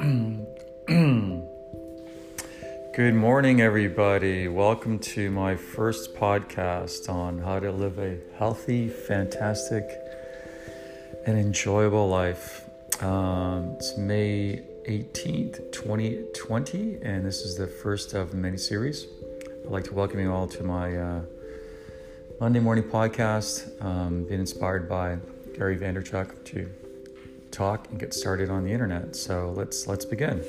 Good morning, everybody. Welcome to my first podcast on how to live a healthy, fantastic, and enjoyable life. Um, it's May 18th, 2020, and this is the first of many series. I'd like to welcome you all to my uh, Monday morning podcast. Um, being inspired by Gary Vaynerchuk to talk and get started on the internet. So let's let's begin.